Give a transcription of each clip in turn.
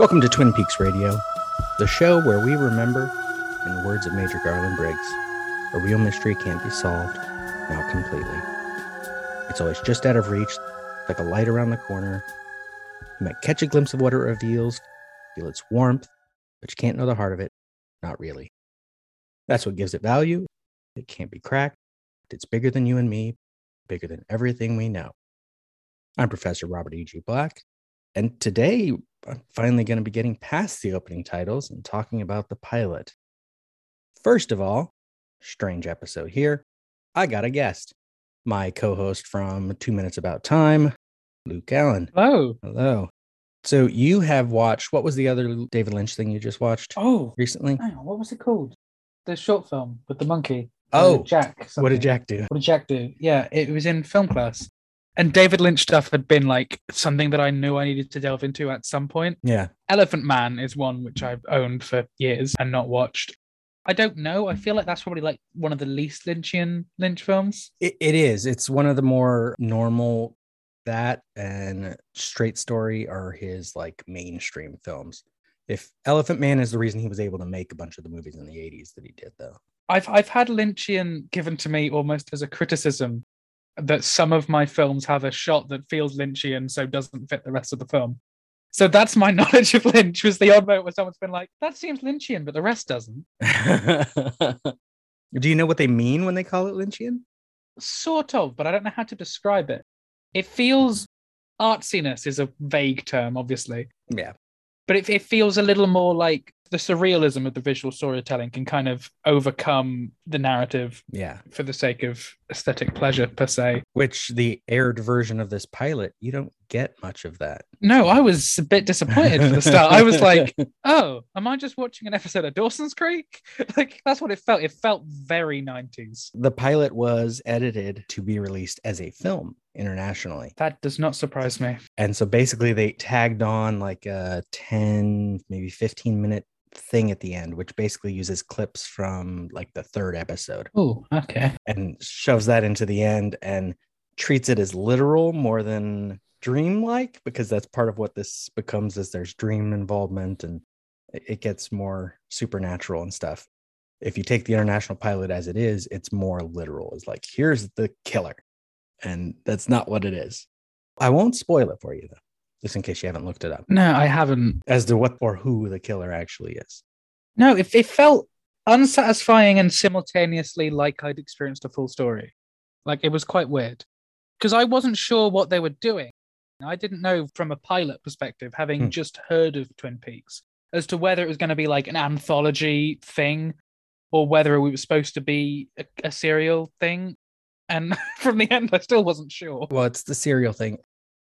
Welcome to Twin Peaks Radio, the show where we remember, in the words of Major Garland Briggs, a real mystery can't be solved, not completely. It's always just out of reach, like a light around the corner. You might catch a glimpse of what it reveals, feel its warmth, but you can't know the heart of it, not really. That's what gives it value. It can't be cracked. It's bigger than you and me, bigger than everything we know. I'm Professor Robert E.G. Black, and today I'm finally going to be getting past the opening titles and talking about the pilot. First of all, strange episode here. I got a guest, my co host from Two Minutes About Time, Luke Allen. Hello. Hello. So you have watched, what was the other David Lynch thing you just watched Oh, recently? on, what was it called? The short film with the monkey. Oh, Jack. What did Jack do? What did Jack do? Yeah, it was in film class. And David Lynch stuff had been like something that I knew I needed to delve into at some point. Yeah. Elephant Man is one which I've owned for years and not watched. I don't know. I feel like that's probably like one of the least Lynchian Lynch films. It, it is. It's one of the more normal. That and Straight Story are his like mainstream films. If Elephant Man is the reason he was able to make a bunch of the movies in the 80s that he did, though. I've I've had Lynchian given to me almost as a criticism that some of my films have a shot that feels Lynchian, so doesn't fit the rest of the film. So that's my knowledge of Lynch. Was the odd moment where someone's been like, "That seems Lynchian," but the rest doesn't. Do you know what they mean when they call it Lynchian? Sort of, but I don't know how to describe it. It feels artsiness is a vague term, obviously, Yeah. but it, it feels a little more like the surrealism of the visual storytelling can kind of overcome the narrative Yeah. for the sake of aesthetic pleasure per se. Which the aired version of this pilot, you don't get much of that. No, I was a bit disappointed for the start. I was like, oh, am I just watching an episode of Dawson's Creek? Like that's what it felt. It felt very 90s. the pilot was edited to be released as a film internationally. That does not surprise me. And so basically they tagged on like a 10, maybe 15 minute thing at the end, which basically uses clips from like the third episode Oh, okay. and shoves that into the end and treats it as literal more than dreamlike because that's part of what this becomes is there's dream involvement and it it gets more supernatural and stuff. If you take the international pilot as it is, it's more literal. It's like here's the killer. And that's not what it is. I won't spoil it for you though, just in case you haven't looked it up No, I haven't. as to what or who the killer actually is. No, it, it felt unsatisfying and simultaneously like I'd experienced a full story. Like it was quite weird because I wasn't sure what they were doing. I didn't know from a pilot perspective, having Hmm. just heard of Twin Peaks, as to whether it was going to be like an anthology thing or whether it was supposed to be a, a serial thing. And from the end, I still wasn't sure. Well, it's the serial thing.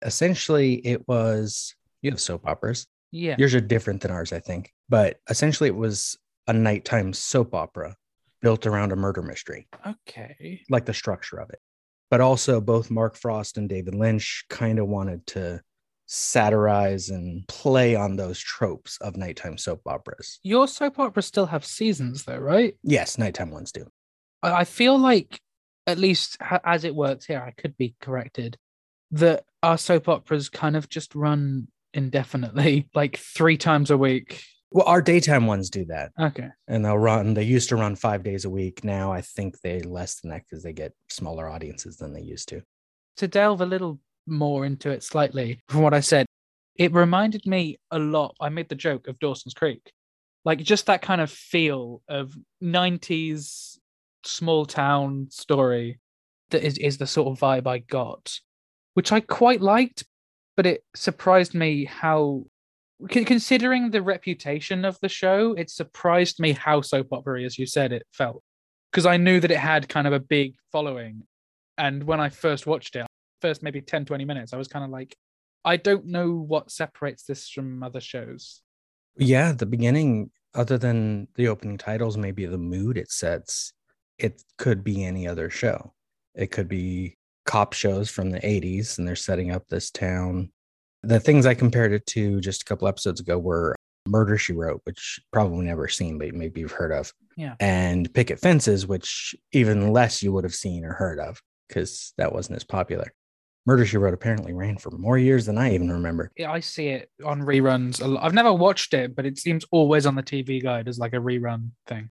Essentially, it was you have soap operas. Yeah. Yours are different than ours, I think. But essentially, it was a nighttime soap opera built around a murder mystery, Okay. like the structure of it. But also, both Mark Frost and David Lynch kind of wanted to satirize and play on those tropes of nighttime soap operas. Your soap operas still have seasons, though, right? Yes, nighttime ones do. I feel like, at least as it works here, I could be corrected, that our soap operas kind of just run indefinitely, like three times a week. Well, our daytime ones do that. Okay. And they'll run, they used to run five days a week. Now I think they less than that because they get smaller audiences than they used to. To delve a little more into it slightly, from what I said, it reminded me a lot. I made the joke of Dawson's Creek, like just that kind of feel of 90s small town story that is, is the sort of vibe I got, which I quite liked, but it surprised me how, considering the reputation of the show, it surprised me how soap opera, as you said, it felt. Because I knew that it had kind of a big following. And when I first watched it, first maybe 10, 20 minutes, I was kind of like, I don't know what separates this from other shows. Yeah, the beginning, other than the opening titles, maybe the mood it sets, it could be any other show. It could be cop shows from the 80s and they're setting up this town. The things I compared it to just a couple episodes ago were Murder She Wrote, which probably never seen, but maybe you've heard of. Yeah. And Picket Fences, which even less you would have seen or heard of because that wasn't as popular. Murder She Wrote apparently ran for more years than I even remember. Yeah, I see it on reruns. I've never watched it, but it seems always on the TV guide as like a rerun thing.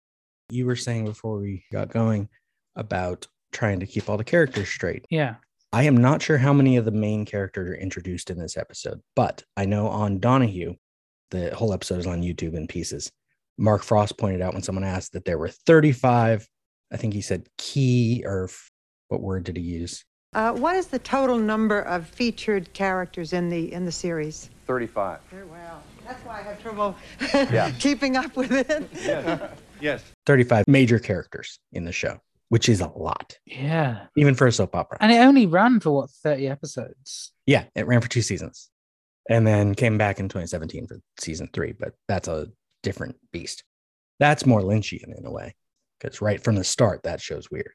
You were saying before we got going about trying to keep all the characters straight. Yeah. I am not sure how many of the main characters are introduced in this episode, but I know on Donahue, the whole episode is on YouTube in pieces. Mark Frost pointed out when someone asked that there were 35, I think he said key or f- what word did he use? Uh, what is the total number of featured characters in the in the series? 35. Very well. That's why I have trouble Yeah. keeping up with it. Yes. Yes. 35 major characters in the show, which is a lot, Yeah. even for a soap opera. And it only ran for what, 30 episodes? Yeah, it ran for two seasons and then came back in 2017 for season three, but that's a different beast. That's more Lynchian in a way, because right from the start, that show's weird.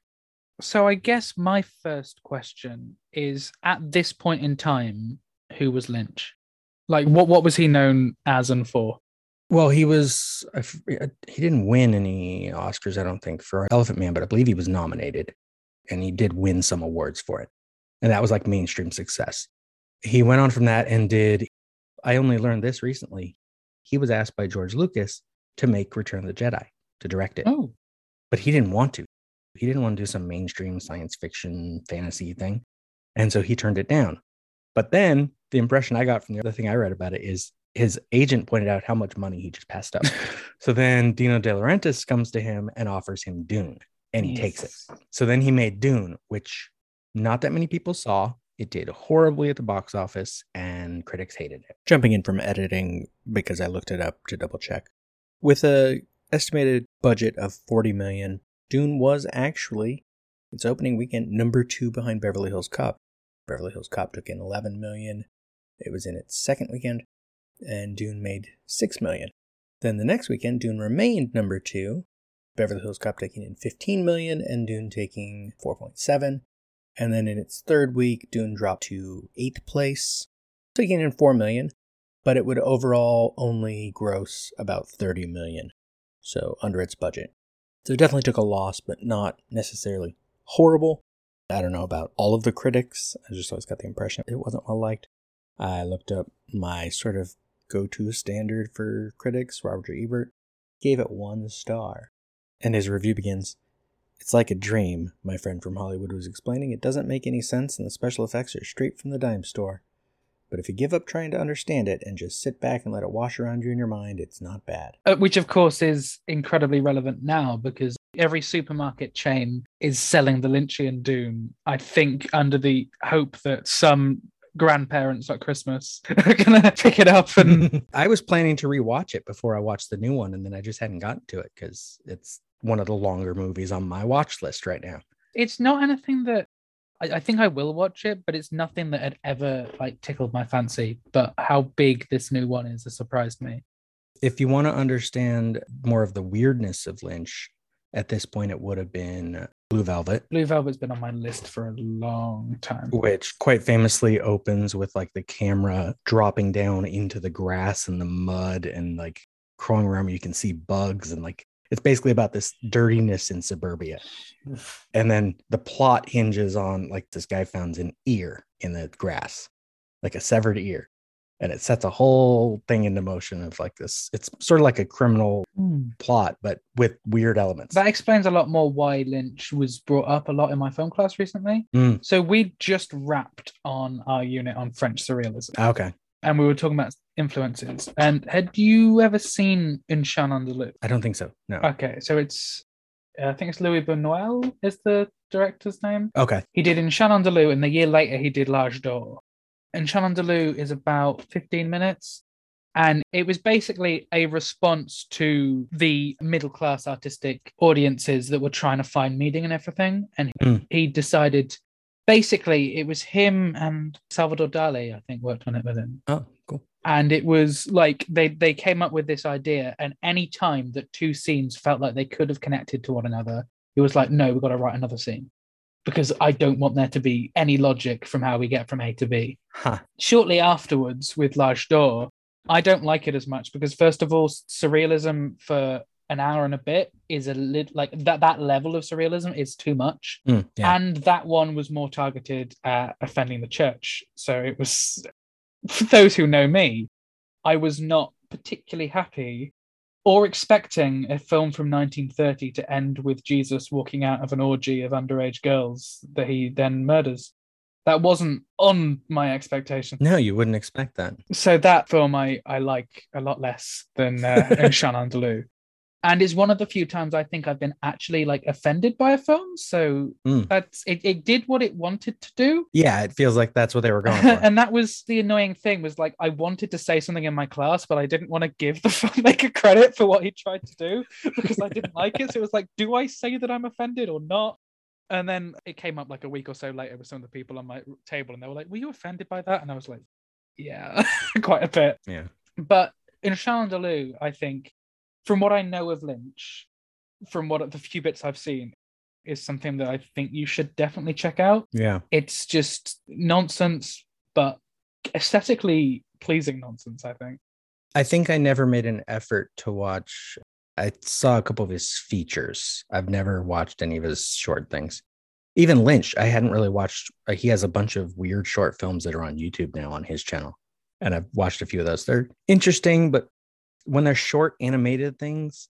So I guess my first question is at this point in time, who was Lynch? Like what what was he known as and for? Well, he was, uh, he didn't win any Oscars, I don't think, for Elephant Man, but I believe he was nominated and he did win some awards for it. And that was like mainstream success. He went on from that and did, I only learned this recently. He was asked by George Lucas to make Return of the Jedi, to direct it. Oh, but he didn't want to. He didn't want to do some mainstream science fiction fantasy thing. And so he turned it down. But then the impression I got from the other thing I read about it is his agent pointed out how much money he just passed up. so then Dino De Laurentiis comes to him and offers him Dune, and he takes it. So then he made Dune, which not that many people saw. It did horribly at the box office, and critics hated it. Jumping in from editing because I looked it up to double check. With a estimated budget of 40 million, Dune was actually its opening weekend number 2 behind Beverly Hills Cop. Beverly Hills Cop took in 11 million. It was in its second weekend and Dune made 6 million. Then the next weekend Dune remained number 2, Beverly Hills Cop taking in 15 million and Dune taking 4.7. And then in its third week, Dune dropped to eighth place, taking in 4 million, but it would overall only gross about 30 million. So under its budget. So it definitely took a loss, but not necessarily horrible. I don't know about all of the critics. I just always got the impression it wasn't well liked. I looked up my sort of go to standard for critics, Robert. Ebert, gave it one star. And his review begins It's like a dream, my friend from Hollywood was explaining. It doesn't make any sense, and the special effects are straight from the dime store. But if you give up trying to understand it and just sit back and let it wash around you in your mind, it's not bad. Uh, which of course is incredibly relevant now because every supermarket chain is selling the Lynchian Dune. I think under the hope that some grandparents at Christmas are gonna pick it up and I was planning to rewatch it before I watched the new one, and then I just hadn't gotten to it because it's one of the longer movies on my watch list right now. it's not anything that I, I think I will watch it, but it's nothing that had ever like tickled my fancy. But how big this new one is has surprised me. If you want to understand more of the weirdness of Lynch, at this point it would have been Blue Velvet, Blue Velvet's been on my list for a long time. which quite famously opens with like the camera dropping down into the grass and the mud and like crawling around where you can see bugs and like it's basically about this dirtiness in suburbia. And then the plot hinges on like this guy found an ear in the grass, like a severed ear. And it sets a whole thing into motion of like this. It's sort of like a criminal Hmm. plot, but with weird elements. That explains a lot more why Lynch was brought up a lot in my film class recently. Mm. So we just wrapped on our unit on French surrealism, okay. and we were talking about influences. And had you ever seen Un Chien Andalou? I don't think so. No. Okay, so it's I think it's Louis Buñuel is the director's name. Okay. He did Un Chien Andalou, and the year later he did L'Age d'Or. Chien Andalou is about 15 minutes, and it was basically a response to the middle class artistic audiences that were trying to find meaning and everything. And Mm. he decided, basically, it was him and Salvador Dali, I think, worked on it with him Oh, cool. and it was like they they came up with this idea and any time that two scenes felt like they could have connected to one another it was like no we've got to write another scene because i don't want there to be any logic from how we get from a to b Huh. shortly afterwards with L'Age d'Or, I don't like it as much because, first of all, surrealism for an hour and a bit is a little like that that level of surrealism is too much Mm, yeah. and that one was more targeted at offending the church so it was for those who know me i was not particularly happy or expecting a film from 1930 to end with jesus walking out of an orgy of underage girls that he then murders that wasn't on my expectation no, you wouldn't expect that. so that film I I like a lot less than uh, Un Chien Andalou. And it's one of the few times I think I've been actually like offended by a film. So Mm. that's it, it did what it wanted to do. Yeah, it feels like that's what they were going for. and that was the annoying thing was like I wanted to say something in my class, but I didn't want to give the filmmaker credit for what he tried to do because I didn't like it. So it was like, do I say that I'm offended or not? And then it came up like a week or so later with some of the people on my table, and they were like, "Were you offended by that?" And I was like, "Yeah, quite a bit." yeah. But Un Chien Andalou, I think, from what I know of Lynch, from what the few bits I've seen, is something that I think you should definitely check out. Yeah. It's just nonsense, but aesthetically pleasing nonsense, I think. I think I never made an effort to watch. I saw a couple of his features. I've never watched any of his short things. Even Lynch, I hadn't really watched. Uh, he has a bunch of weird short films that are on YouTube now on his channel. And I've watched a few of those. They're interesting, but when they're short animated things,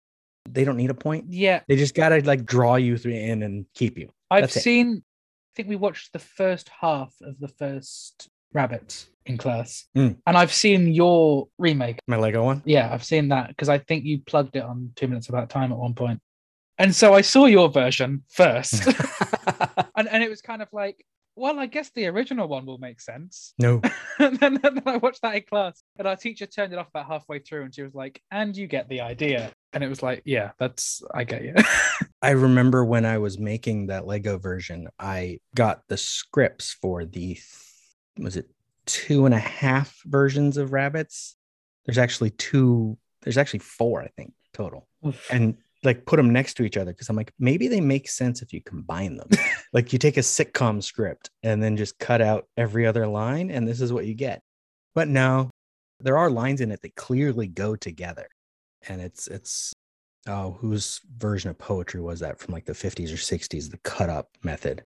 they don't need a point. Yeah, They just got to like draw you through in and keep you. I've That's it. seen, I think we watched the first half of the first Rabbit in class. Mm. And I've seen your remake My Lego one. Yeah, I've seen that because I think you plugged it on Two Minutes About Time at one point. And so I saw your version first. and, and it was kind of like, well, I guess the original one will make sense. no. and then, then I watched that in class, and our teacher turned it off about halfway through, and she was like, and you get the idea. And it was like, yeah, that's, I get you. I remember when I was making that Lego version, I got the scripts for the, was it two and a half versions of rabbits? There's actually two, there's actually four, I think, total. And like put them next to each other because I'm like, maybe they make sense if you combine them. like you take a sitcom script and then just cut out every other line, and this is what you get. But no, there are lines in it that clearly go together. And it's, it's, oh, whose version of poetry was that from like the 50s or 60s? The cut up method.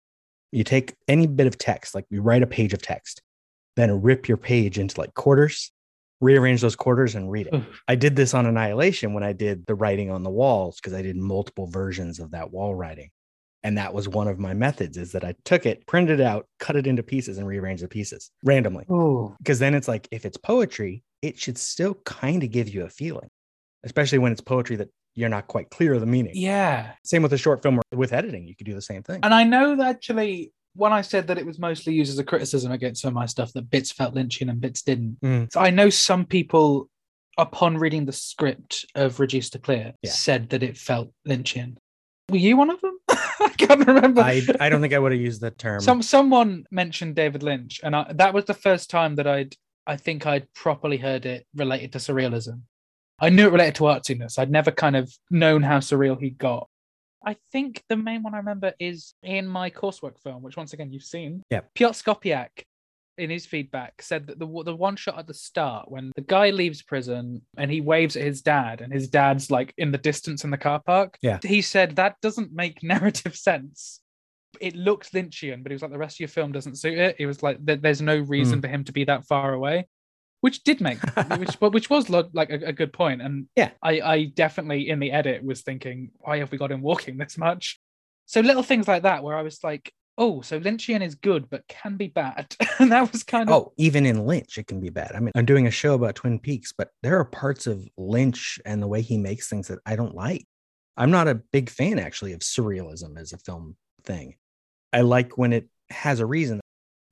You take any bit of text, like you write a page of text, then rip your page into like quarters, rearrange those quarters and read it. I did this on Annihilation when I did the writing on the walls because I did multiple versions of that wall writing. And that was one of my methods is that I took it, printed it out, cut it into pieces and rearranged the pieces randomly. Because then it's like if it's poetry, it should still kind of give you a feeling, especially when it's poetry that you're not quite clear of the meaning. Yeah. Same with a short film or with editing, you could do the same thing. And I know that actually, when I said that it was mostly used as a criticism against some of my stuff, that bits felt Lynchian and bits didn't. Mm. So I know some people, upon reading the script of Reduced to Clear, Yeah. said that it felt Lynchian. Were you one of them? I can't remember. I, I don't think I would have used that term. Some someone mentioned David Lynch, and I, that was the first time that I'd I think I'd properly heard it related to surrealism. I knew it related to artsiness. I'd never kind of known how surreal he got. I think the main one I remember is in my coursework film, which once again you've seen. Yeah. Piotr Skopiak, in his feedback, said that the the one shot at the start when the guy leaves prison and he waves at his dad, and his dad's like in the distance in the car park. Yeah. He said that doesn't make narrative sense it looks Lynchian, but he was like, the rest of your film doesn't suit it. He was like, there's no reason hmm. for him to be that far away, which did make, which, but which was lo- like a, a good. And Yeah. I, I definitely in the edit was thinking, why have we got him walking this much? So little things like that, where I was like, oh, so Lynchian is good, but can be bad. and that was kind of, Oh, even in Lynch, it can be bad. I mean, I'm doing a show about Twin Peaks, but there are parts of Lynch and the way he makes things that I don't like. I'm not a big fan, actually, of surrealism as a film thing. I like when it has a reason.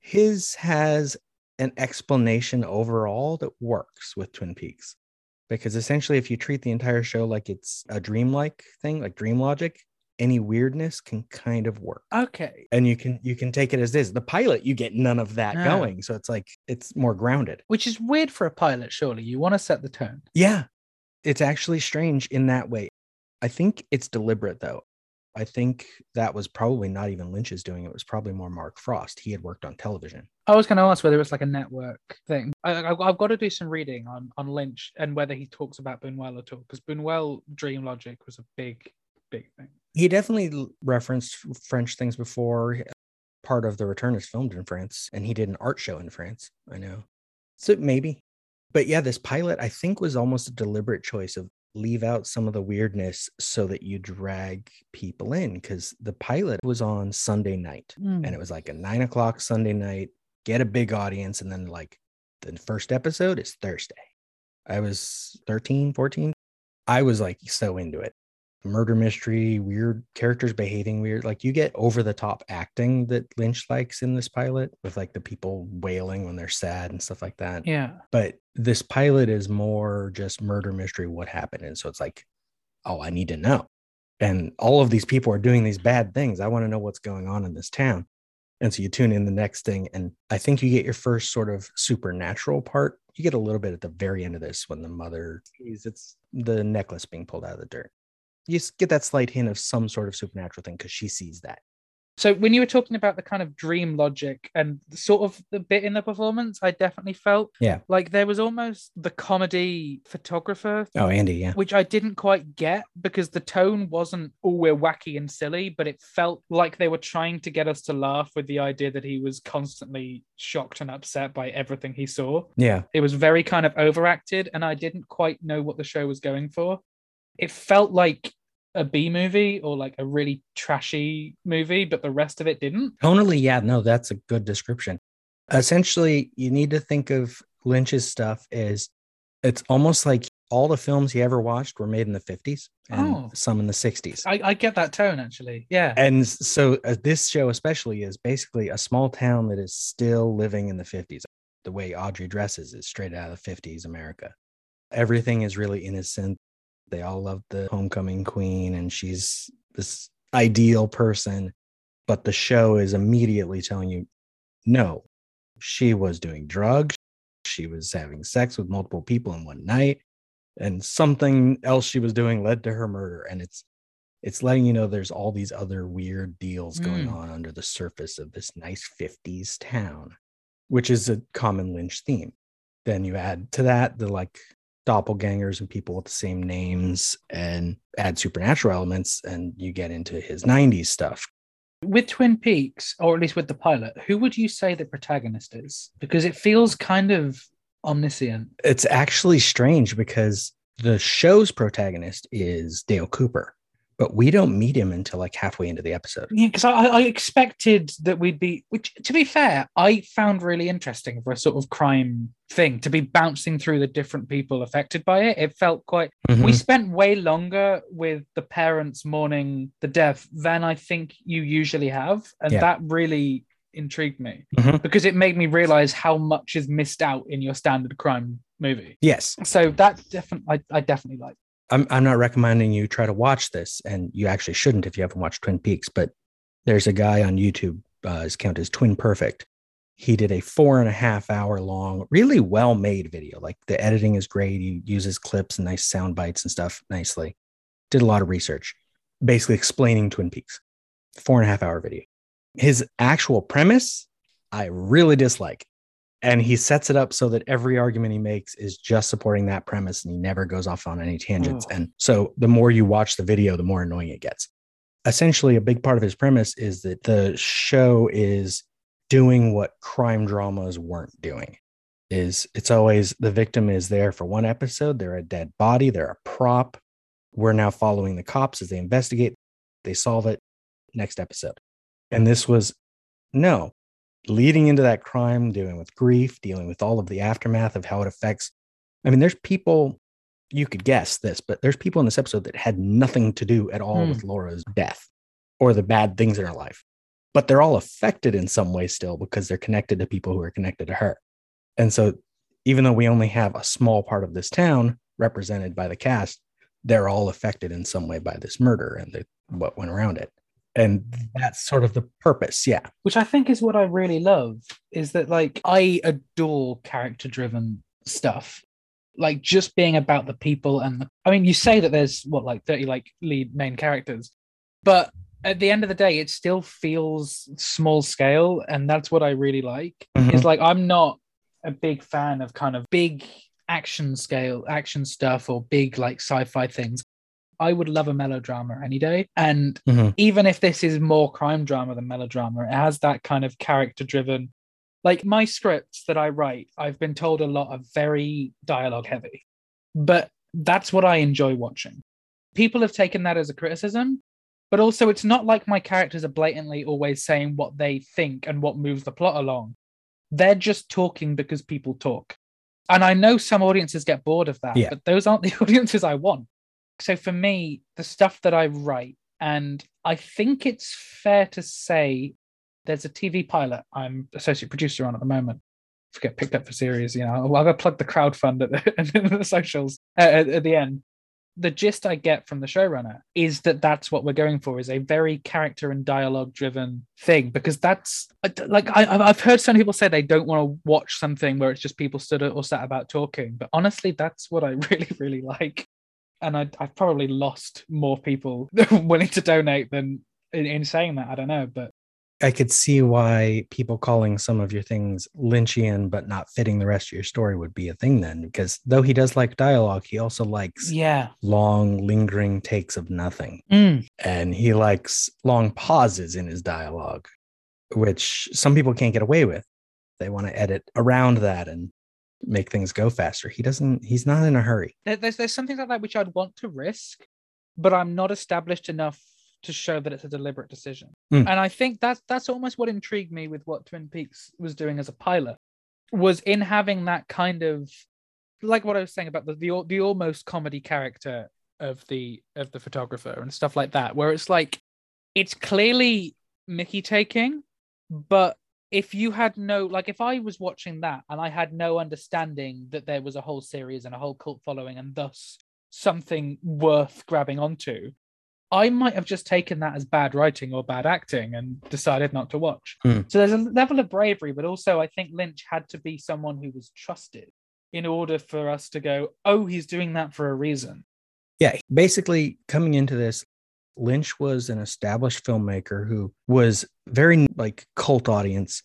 His has an explanation overall that works with Twin Peaks. Because essentially, if you treat the entire show like it's a dreamlike thing, like dream logic, any weirdness can kind of work okay. and you can you can take it as is the pilot you get none of that No. going so it's like it's more grounded Which is weird for a pilot, surely. You want to set the tone. yeah it's actually strange in that way i think it's deliberate though I think that was probably not even Lynch's doing. It was probably more Mark Frost. He had worked on television. I was going to ask whether it's like a network thing. I, I, have got to do some reading on, on Lynch and whether he talks about Buñuel at all, because Buñuel Dream Logic was a big, big thing. He definitely referenced French things before. Part of The Return is filmed in France, and he did an art show in France. I know. So maybe. But yeah, this pilot, I think, was almost a deliberate choice of leave out some of the weirdness so that you drag people in because the pilot was on Sunday night mm. and it was like a nine o'clock Sunday night, get a big audience. And then, like, the first episode is Thursday. I was 13, 14. I was like so into it murder mystery, weird characters behaving weird. Like you get over the top acting that Lynch likes in this pilot with like the people wailing when they're sad and stuff like that. Yeah. But this pilot is more just murder mystery, what happened. And so it's like, oh, I need to know. And all of these people are doing these bad things. I want to know what's going on in this town. And so you tune in the next thing. And I think you get your first sort of supernatural part. You get a little bit at the very end of this when the mother sees it's the necklace being pulled out of the dirt you get that slight hint of some sort of supernatural thing because she sees that. So when you were talking about the kind of dream logic and sort of the bit in the performance, I definitely felt yeah like there was almost the comedy photographer. Oh, Andy, yeah, which I didn't quite get because the tone wasn't oh we're wacky and silly, but it felt like they were trying to get us to laugh with the idea that he was constantly shocked and upset by everything he saw. Yeah, it was very kind of overacted, and I didn't quite know what the show was going for it felt like a B movie or like a really trashy movie, but the rest of it didn't. Tonally, yeah, no, that's a good description. Essentially, you need to think of Lynch's stuff as it's almost like all the films he ever watched were made in the 50s and oh. some in the 60s. I, I, get that tone actually. Yeah. And so uh, this show, especially, is basically a small town that is still living in the 50s. The way Audrey dresses is straight out of the 50s America. Everything is really innocent. They all love the homecoming queen, and she's this ideal person. But the show is immediately telling you, no, she was doing drugs. She was having sex with multiple people in one night, and something else she was doing led to her murder. And it's it's letting you know there's all these other weird deals going mm. on under the surface of this nice 50s town, which is a common Lynch theme. Then you add to that the like doppelgangers and people with the same names and add supernatural elements and you get into his 90s stuff. With twin peaks or at least with the pilot who would you say the protagonist is? Because it feels kind of omniscient. It's actually strange because the show's protagonist is dale cooper but we don't meet him until like halfway into the episode. Yeah, because I, I, expected that we'd be, which to be fair, I found really interesting for a sort of crime thing to be bouncing through the different people affected by it. It felt quite. Mm-hmm. We spent way longer with the parents mourning the death than I think you usually have, and yeah. that really intrigued me mm-hmm. because it made me realize how much is missed out in your standard crime movie. Yes. So that definitely, I, I definitely like. I'm I'm not recommending you try to watch this, and you actually shouldn't if you haven't watched Twin Peaks. But there's a guy on YouTube. Uh, his account is Twin Perfect. He did a four and a half hour long, really well made video. Like the editing is great. He uses clips and nice sound bites and stuff nicely. Did a lot of research, basically explaining Twin Peaks. Four and a half hour video. His actual premise, I really dislike and he sets it up so that every argument he makes is just supporting that premise and he never goes off on any tangents. Oh. and so the more you watch the video the more annoying it gets. Essentially a big part of his premise is that the show is doing what crime dramas weren't doing. Is it's always the victim is there for one episode they're a dead body they're a prop. We're now following the cops as they investigate they solve it next episode. And this was no leading into that crime, dealing with grief, dealing with all of the aftermath of how it affects. I mean, there's people, you could guess this, but there's people in this episode that had nothing to do at all hmm. with Laura's death or the bad things in her life, but they're all affected in some way still because they're connected to people who are connected to her. And so, even though we only have a small part of this town represented by the cast, they're all affected in some way by this murder and the, what went around it and that's sort of the purpose yeah which i think is what i really love is that like i adore character driven stuff like just being about the people and the, i mean you say that there's what like 30 like lead main characters but at the end of the day, it still feels small scale, and that's what I really like. Mhm. It's like I'm not a big fan of kind of big action scale action stuff or big like sci-fi things. I would love a melodrama any day. And Mhm. even if this is more crime drama than melodrama, it has that kind of character driven. Like my scripts that I write, I've been told a lot are very dialogue heavy, but that's what I enjoy watching. People have taken that as a criticism, but also it's not like my characters are blatantly always saying what they think and what moves the plot along. They're just talking because people talk. And I know some audiences get bored of that, Yeah. but those aren't the audiences I want. So for me, the stuff that I write, and I think it's fair to say there's a TV pilot I'm associate producer on at the moment. If I get picked up for series, you know, I'll, I'll plug the crowdfund at the, the socials uh, at, at the end. The gist I get from the showrunner is that that's what we're going for is a very character and dialogue driven thing because that's like I, I've heard some people say they don't want to watch something where it's just people stood or sat about talking, but honestly, that's what I really really like and I, I've probably lost more people willing to donate than in, in saying that. I don't know, but I could see why people calling some of your things Lynchian but not fitting the rest of your story would be a thing then, because though he does like dialogue, he also likes yeah, long, lingering takes of nothing. Mm, And he likes long pauses in his dialogue, which some people can't get away with. They want to edit around that and make things go faster. He doesn't, he's not in a hurry. there, there's there's something like that which I'd want to risk, but I'm not established enough to show that it's a deliberate decision. Mm. And I think that's that's almost what intrigued me with what Twin Peaks was doing as a pilot, was in having that kind of like what I was saying about the the, the almost comedy character of the of the photographer and stuff like that, where it's like it's clearly Mickey taking, but if you had no like if I was watching that and I had no understanding that there was a whole series and a whole cult following and thus something worth grabbing onto, I might have just taken that as bad writing or bad acting and decided not to watch. Hmm. So there's a level of bravery, but also I think Lynch had to be someone who was trusted in order for us to go, oh, he's doing that for a reason. Yeah, basically coming into this, Lynch was an established filmmaker who was very like cult audience.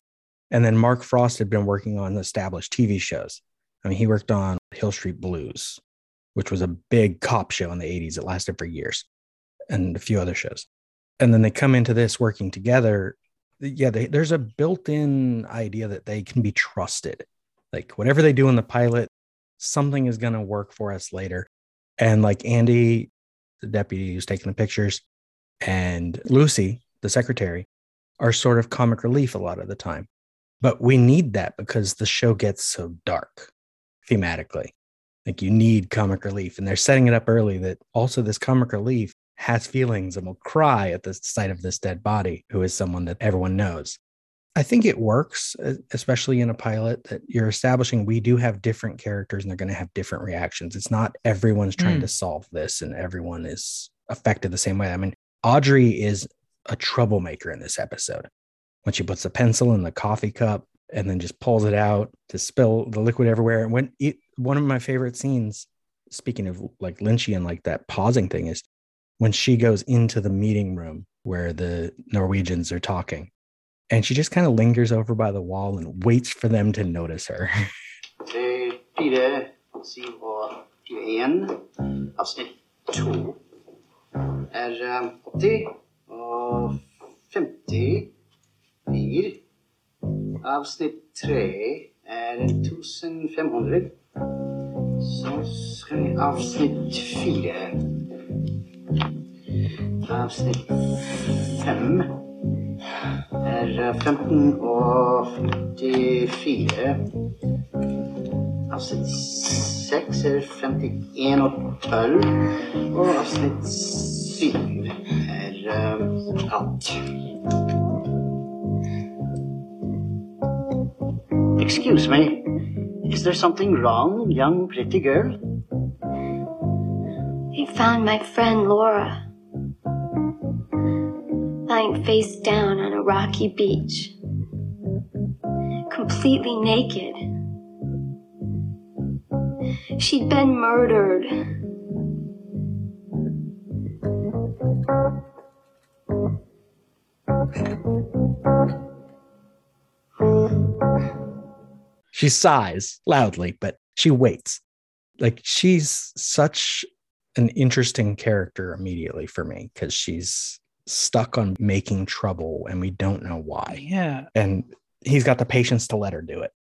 And then Mark Frost had been working on established TV shows. I mean, he worked on Hill Street Blues, which was a big cop show in the 80s It lasted for years, and a few other shows. And then they come into this working together. Yeah, they, there's a built in idea that they can be trusted. Like, whatever they do in the pilot, something is going to work for us later. And like Andy, the deputy who's taking the pictures, and Lucy, the secretary, are sort of comic relief a lot of the time. But we need that because the show gets so dark thematically. Like you need comic relief. And they're setting it up early that also this comic relief has feelings and will cry at the sight of this dead body, who is someone that everyone knows. I think it works, especially in a pilot, that you're establishing we do have different characters and they're going to have different reactions. It's not everyone's trying Mm. to solve this and everyone is affected the same way. I mean, Audrey is a troublemaker in this episode when she puts the pencil in the coffee cup and then just pulls it out to spill the liquid everywhere. And when it, one of my favorite scenes, speaking of like Lynchian, like that pausing thing, is when she goes into the meeting room where the Norwegians are talking. And she just kind of lingers over by the wall and waits for them to notice her. Eh, Fire, syv og 21, avsnitt 2, er eh, 80 Avsnitt tre er 1500. Så skal vi avsnitt fire. Avsnitt fem er eh, 15 og 54. Avsnitt seks er 51 og 12. Og avsnitt syv er uh, Excuse me. Is there something wrong, young pretty girl? They found my friend Laura lying face down on a rocky beach, completely naked. She'd been murdered. She sighs loudly, but she waits. Like she's such an interesting character immediately for me because she's stuck on making trouble and we don't know why. Yeah. And he's got the patience to let her do it.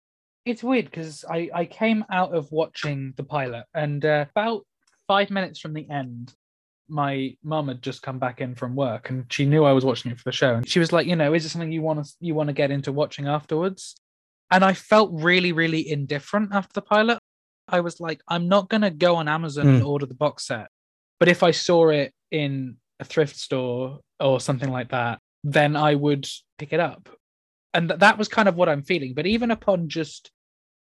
It's weird because I, I came out of watching the pilot and uh, about five minutes from the end, my mum had just come back in from work and she knew I was watching it for the show. And she was like, you know, is it something you want to you want to get into watching afterwards? And I felt really, really indifferent after the pilot. I was like, I'm not gonna go on Amazon and order the box set. But if I saw it in a thrift store or something like that, then I would pick it up. And th- that was kind of what I'm feeling. But even upon just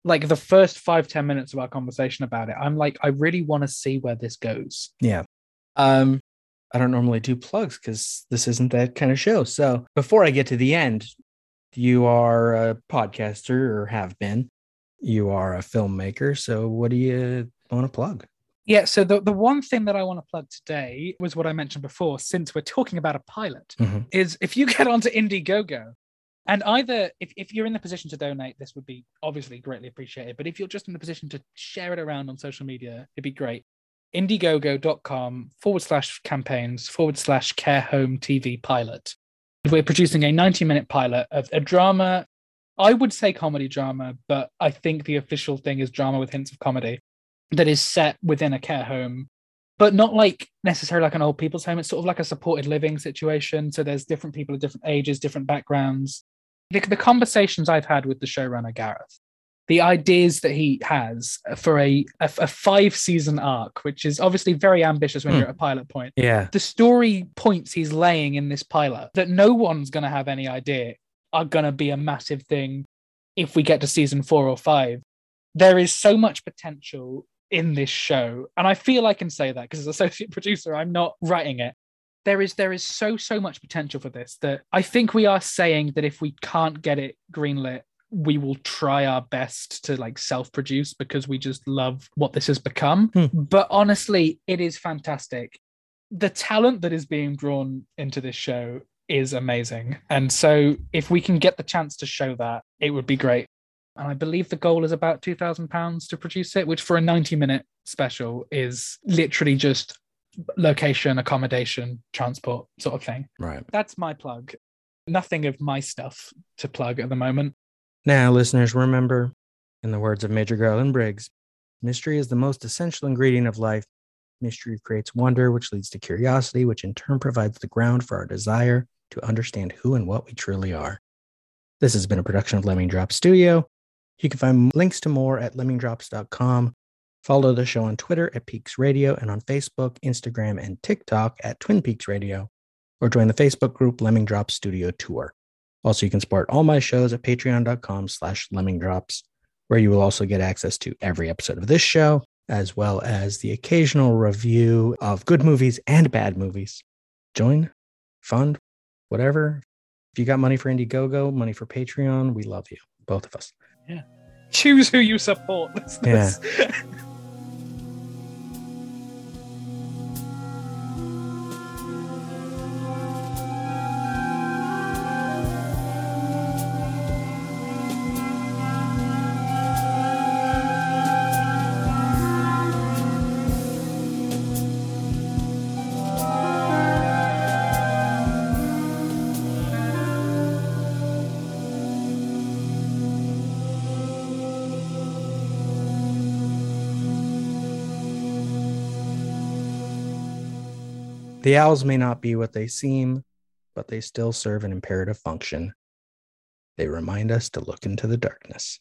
like the first five ten minutes of our conversation about it, I'm like, I really want to see where this goes. Yeah. Um, I don't normally do plugs because this isn't that kind of show. So before I get to the end, you are a podcaster or have been. You are a filmmaker. So what do you want to plug? Yeah, so the, the one thing that I want to plug today was what I mentioned before, since we're talking about a pilot, Mhm. is if you get onto Indiegogo and either if, if you're in the position to donate, this would be obviously greatly appreciated. But if you're just in the position to share it around on social media, it'd be great. Indiegogo.com forward slash campaigns forward slash care home TV pilot. We're producing a 90 minute pilot of a drama. I would say comedy drama, but I think the official thing is drama with hints of comedy that is set within a care home, but not like necessarily like an old people's home. It's sort of like a supported living situation. So there's different people of different ages, different backgrounds. The, the conversations I've had with the showrunner, Gareth, the ideas that he has for a, a, a five season arc, which is obviously very ambitious when Hmm. you're at a pilot point. Yeah. The story points he's laying in this pilot that no one's going to have any idea are going to be a massive thing if we get to season four or five. There is so much potential in this show, and I feel I can say that because as associate producer, I'm not writing it. There is there is so so much potential for this that I think we are saying that if we can't get it greenlit, we will try our best to like self-produce because we just love what this has become. Hmm. But honestly, it is fantastic. The talent that is being drawn into this show is amazing. And so if we can get the chance to show that, it would be great. And I believe the goal is about £2,000 to produce it, which for a 90 minute special is literally just location, accommodation, transport sort of thing. Right. That's my plug. Nothing of my stuff to plug at the moment. Now, listeners, remember, in the words of Major Garland Briggs, mystery is the most essential ingredient of life. Mystery creates wonder, which leads to curiosity, which in turn provides the ground for our desire to understand who and what we truly are. This has been a production of Lemming Drop Studio. You can find links to more at lemmingdrops.com. Follow the show on Twitter at Peaks Radio and on Facebook, Instagram, and TikTok at Twin Peaks Radio, or join the Facebook group Lemming Drop Studio Tour. Also, you can support all my shows at patreon.com slash lemmingdrops, where you will also get access to every episode of this show, as well as the occasional review of good movies and bad movies. Join, fund, whatever. If you got money for Indiegogo, money for Patreon, we love you, both of us. Yeah. Choose who you support. listeners. The owls may not be what they seem, but they still serve an imperative function. They remind us to look into the darkness.